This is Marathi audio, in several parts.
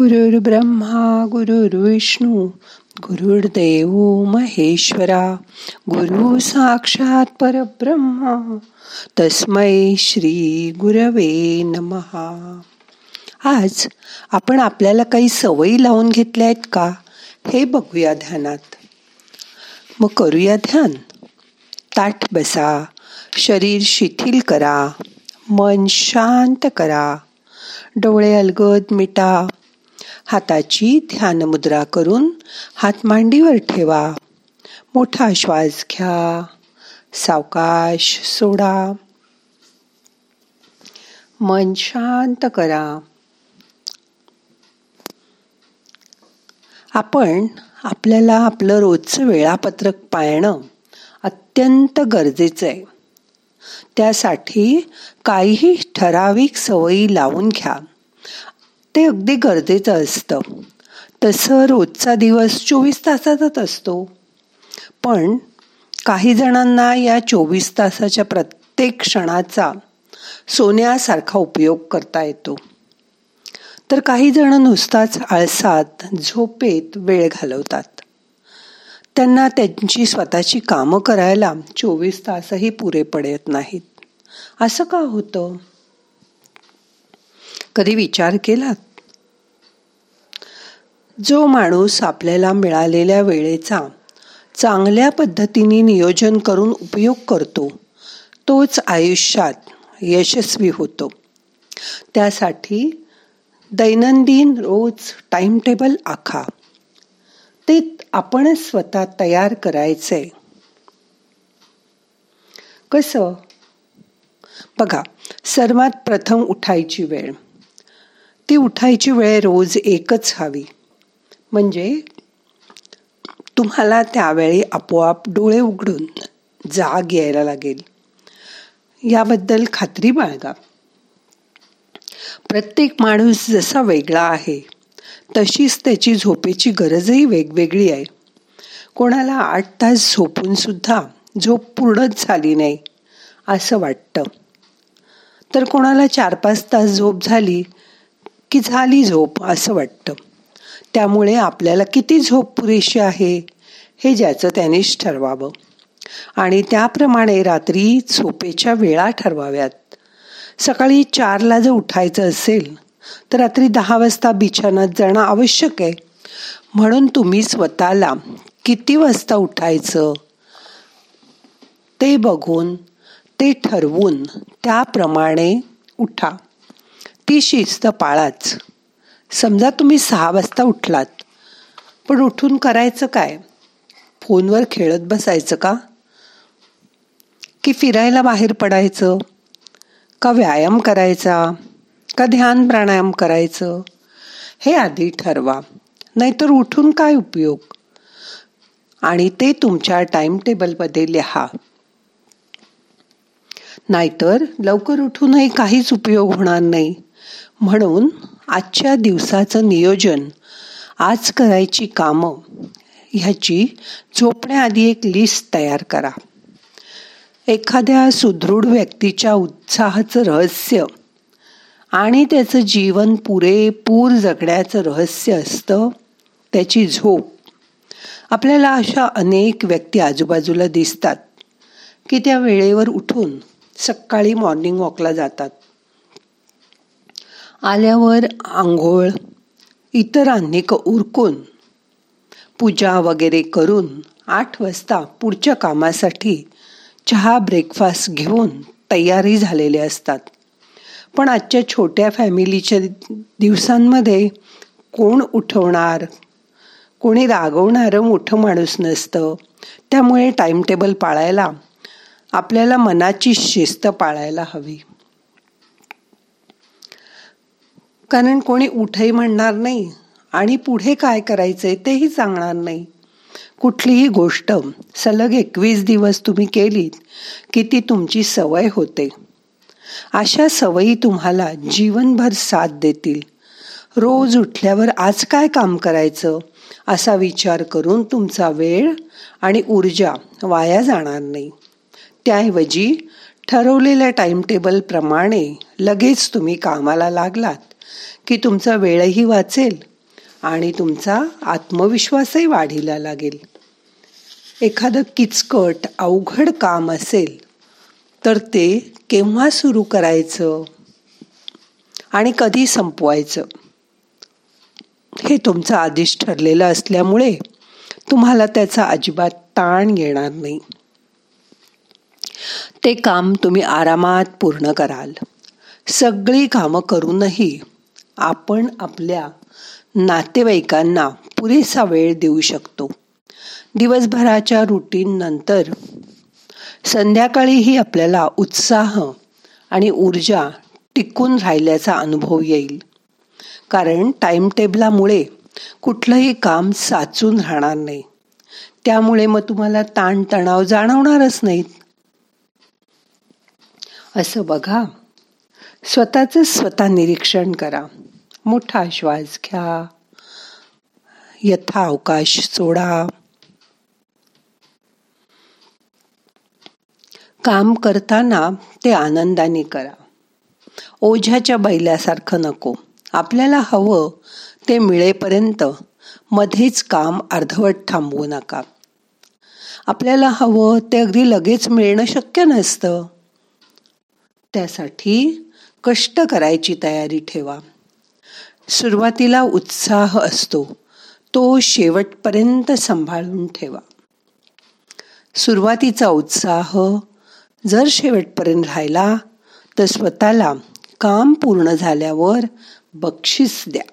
गुरुर् ब्रह्मा गुरुर्विष्णू गुरुर्देव महेश्वरा गुरु साक्षात परब्रह्मा तस्मै श्री गुरवे नमहा आज आपण आपल्याला काही सवयी लावून घेतल्या आहेत का? हे बघूया ध्यानात. मग करूया ध्यान. ताठ बसा शरीर शिथिल करा मन शांत करा डोळे अलगद मिटा हाताची ध्यान मुद्रा करून हात मांडीवर ठेवा. मोठा श्वास घ्या. सावकाश सोडा. मन शांत करा. आपण आपल्याला आपलं रोजचं वेळापत्रक पाळणं अत्यंत गरजेचं आहे. त्यासाठी काहीही ठराविक सवयी लावून घ्या. ते अगदी गरजेचं असतं. तसं रोजचा दिवस चोवीस तासाचाच असतो. पण काही जणांना या चोवीस तासाच्या प्रत्येक क्षणाचा सोन्यासारखा उपयोग करता येतो. तर काही जण नुसताच आळसात झोपेत वेळ घालवतात. त्यांना त्यांची स्वतःची कामं करायला चोवीस तासही पुरे पडत नाहीत. असं का होतं? कधी विचार केलात जो माणूस आपल्याला मिळालेल्या वेळेचा चांगल्या पद्धतीने नियोजन करून उपयोग करतो तोच आयुष्यात यशस्वी होतो. त्यासाठी दैनंदिन रोज टाईमटेबल आखा. ते आपणच स्वतः तयार करायचंय कसं? बघा सर्वात प्रथम उठायची वेळ. ती उठायची वेळ रोज एकच हवी. म्हणजे तुम्हाला त्यावेळी आपोआप डोळे उघडून जाग यायला लागेल. याबद्दल खात्री बाळगा. प्रत्येक माणूस जसा वेगळा आहे तशीच त्याची झोपेची गरजही वेगवेगळी आहे. कोणाला आठ तास झोपून सुद्धा झोप पूर्णच झाली नाही असं वाटतं. तर कोणाला चार पाच तास झोप झाली की झाली झोप असं वाटतं. त्यामुळे आपल्याला किती झोप पुरेशी आहे हे ज्याचं त्यानेच ठरवावं. आणि त्याप्रमाणे रात्री झोपेच्या वेळा ठरवाव्यात. सकाळी चारला जर उठायचं असेल तर रात्री दहा वाजता बिछानात जाणं आवश्यक आहे. म्हणून तुम्ही स्वतःला किती वाजता उठायचं ते बघून ते ठरवून त्याप्रमाणे उठा. ती शिस्त पाळाच. समजा तुम्ही सहा वाजता उठलात. पण उठून करायचं काय? फोनवर खेळत बसायचं का? की फिरायला बाहेर पडायचं? का व्यायाम करायचा? का ध्यान प्राणायाम करायचं? हे आधी ठरवा. नाहीतर उठून काय उपयोग? आणि ते तुमच्या टाइम टेबलमध्ये लिहा. नाहीतर लवकर उठूनही काहीच उपयोग होणार नाही. म्हणून आजच्या दिवसाचं नियोजन आज करायची कामं ह्याची झोपण्याआधी एक लिस्ट तयार करा. एखाद्या सुदृढ व्यक्तीच्या उत्साहाचं रहस्य आणि त्याचं जीवन पुरेपूर जगण्याचं रहस्य असतं त्याची झोप. आपल्याला अशा अनेक व्यक्ती आजूबाजूला दिसतात की त्या वेळेवर उठून सकाळी मॉर्निंग वॉकला जातात. आल्यावर आंघोळ इतर अनेक उरकून पूजा वगैरे करून आठ वाजता पुढच्या कामासाठी चहा ब्रेकफास्ट घेऊन तयारी झालेले असतात. पण आजच्या छोट्या फॅमिलीच्या दिवसांमध्ये कोण उठवणार कोणी रागवणारं मोठं माणूस नसतं. त्यामुळे टाईमटेबल पाळायला आपल्याला मनाची शिस्त पाळायला हवी. कारण कोणी उठही म्हणणार नाही आणि पुढे काय करायचंय तेही सांगणार नाही. कुठलीही गोष्ट सलग एकवीस दिवस तुम्ही केलीत की ती तुमची सवय होते. अशा सवयी तुम्हाला जीवनभर साथ देतील. रोज उठल्यावर आज काय काम करायचं असा विचार करून तुमचा वेळ आणि ऊर्जा वाया जाणार नाही. त्याऐवजी ठरवलेल्या टाईमटेबलप्रमाणे लगेच तुम्ही कामाला लागलात. की तुमचा वेळही वाचेल आणि तुमचा आत्मविश्वासही वाढीला लागेल. एखादं किचकट अवघड काम असेल तर ते केव्हा सुरू करायचं? आणि कधी संपवायचं? हे तुमचं आधीच ठरलेलं असल्यामुळे तुम्हाला त्याचा अजिबात ताण येणार नाही. ते काम तुम्ही आरामात पूर्ण कराल. सगळी कामं करूनही आपण आपल्या नातेवाईकांना पुरेसा वेळ देऊ शकतो. दिवसभराच्या रुटीन नंतर संध्याकाळीही आपल्याला उत्साह आणि ऊर्जा टिकून राहिल्याचा अनुभव येईल. कारण टाइम टेबलामुळे कुठलंही काम साचून राहणार नाही. त्यामुळे मग तुम्हाला ताणतणाव जाणवणारच नाहीत. असं बघा. स्वतःच स्वतः निरीक्षण करा. मोठा श्वास घ्या. यथा अवकाश सोडा. काम करताना ते आनंदाने करा. ओझ्याच्या बैल्यासारखं नको. आपल्याला हवं ते मिळेपर्यंत मध्येच काम अर्धवट थांबवू नका. आपल्याला हवं ते अगदी लगेच मिळणं शक्य नसतं. त्यासाठी कष्ट करायची तयारी ठेवा. सुरुवातीला उत्साह असतो. तो शेवटपर्यंत सांभाळून ठेवा. सुरुवातीचा उत्साह जर शेवटपर्यंत राहिला तर स्वतःला काम पूर्ण झाल्यावर बक्षीस द्या.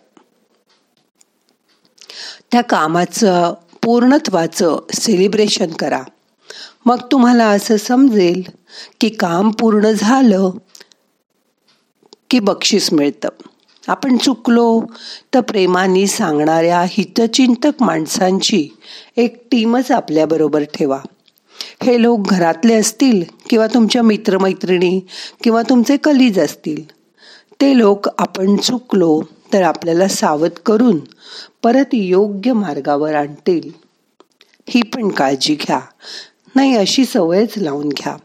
त्या कामाचं पूर्णत्वाचं सेलिब्रेशन करा. मग तुम्हाला असं समजेल की काम पूर्ण झालं की बक्षीस मिळतं. आपण चुकलो तर प्रेमाने सांगणाऱ्या हितचिंतक माणसांची एक टीमच आपल्याबरोबर ठेवा. हे लोक घरातले असतील किंवा तुमच्या मित्रमैत्रिणी किंवा तुमचे कलीज असतील ते लोक आपण चुकलो तर आपल्याला सावध करून परत योग्य मार्गावर आणतील. ही पण काळजी घ्या. नाही अशी सवयच लावून घ्या.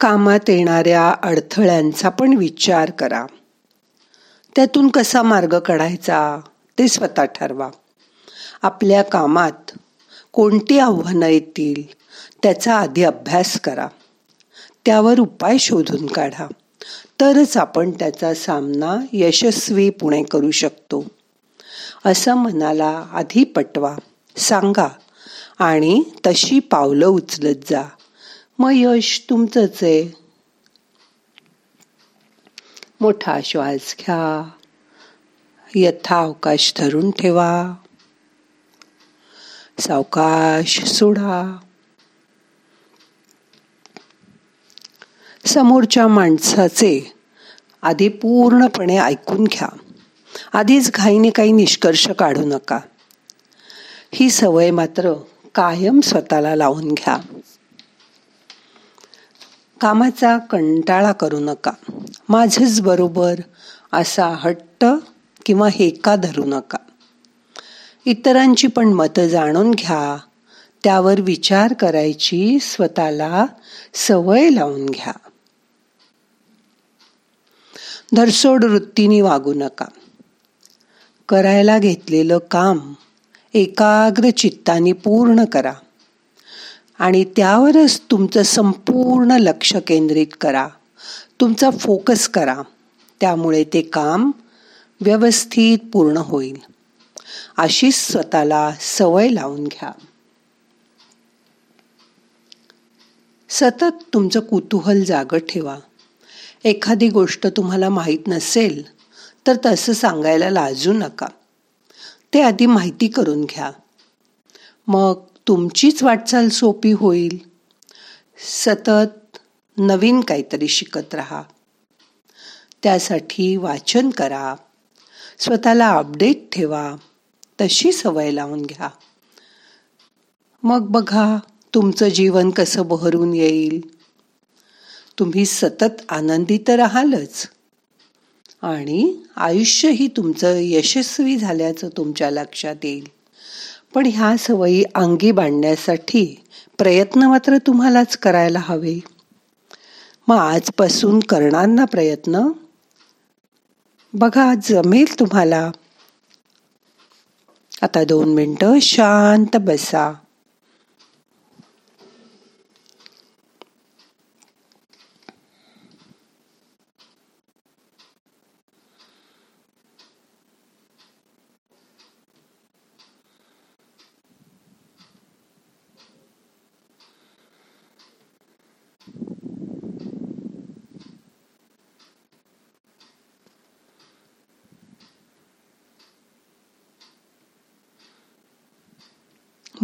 कामात येणाऱ्या अडथळ्यांचा पण विचार करा. त्यातून कसा मार्ग काढायचा ते स्वतः ठरवा. आपल्या कामात कोणती आव्हानं येतील त्याचा आधी अभ्यास करा. त्यावर उपाय शोधून काढा. तरच आपण त्याचा सामना यशस्वीपणे करू शकतो. असं मनाला आधी पटवा. सांगा आणि तशी पावलं उचलत जा. मग यश तुमचंच आहे. मोठा श्वास घ्या. यथा अवकाश धरून ठेवा. सावकाश सोडा. समोरच्या माणसाचे आधी पूर्णपणे ऐकून घ्या. आधीच घाईने काही निष्कर्ष काढू नका. ही सवय मात्र कायम स्वतःला लावून घ्या. कामाचा कंटाळा करू नका. माझंच बरोबर असा हट्ट किंवा हेका धरू नका. इतरांची पण मतं जाणून घ्या. त्यावर विचार करायची स्वतःला सवय लावून घ्या. धरसोड वृत्तीने वागू नका. करायला घेतलेलं काम एकाग्र चित्ताने पूर्ण करा. आणि त्यावरच तुमचं संपूर्ण लक्ष केंद्रित करा. तुमचा फोकस करा. त्यामुळे ते काम व्यवस्थित पूर्ण होईल. अशीच स्वतःला सवय लावून घ्या. सतत तुमचं कुतूहल जागं ठेवा. एखादी गोष्ट तुम्हाला माहीत नसेल तर तसं सांगायला लाजू नका. ते आधी माहिती करून घ्या. मग तुमचीच वाटचाल सोपी होईल. सतत नवीन काहीतरी शिकत राहा. त्यासाठी वाचन करा. स्वतःला अपडेट ठेवा. तशी सवय लावून घ्या. मग बघा तुमचं जीवन कसं बहरून येईल. तुम्ही सतत आनंदी तर राहालच. आणि आयुष्यही तुमचं यशस्वी झाल्याचं तुमच्या लक्षात येईल. पण ह्या सवयी अंगी बांधण्यासाठी प्रयत्न मात्र तुम्हालाच करायला हवे. मग आजपासून करणार ना प्रयत्न? बघा जमेल तुम्हाला. आता दोन मिनटं शांत बसा.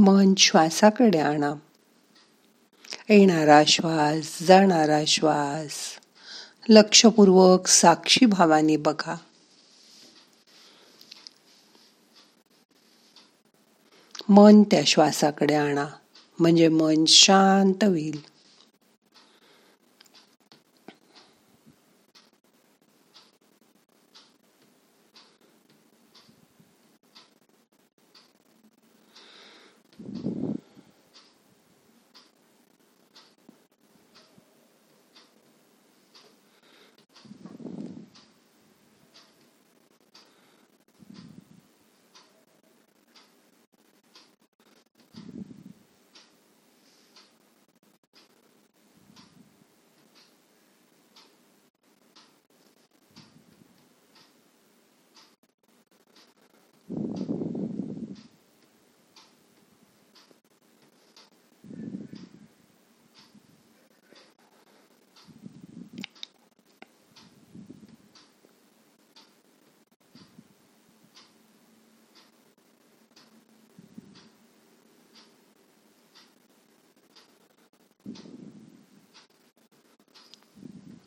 मन श्वासाकडे आणा. येणारा श्वास जाणारा श्वास. लक्षपूर्वक साक्षी भावाने बघा. मन त्या श्वासाकडे आणा. म्हणजे मन शांत होईल.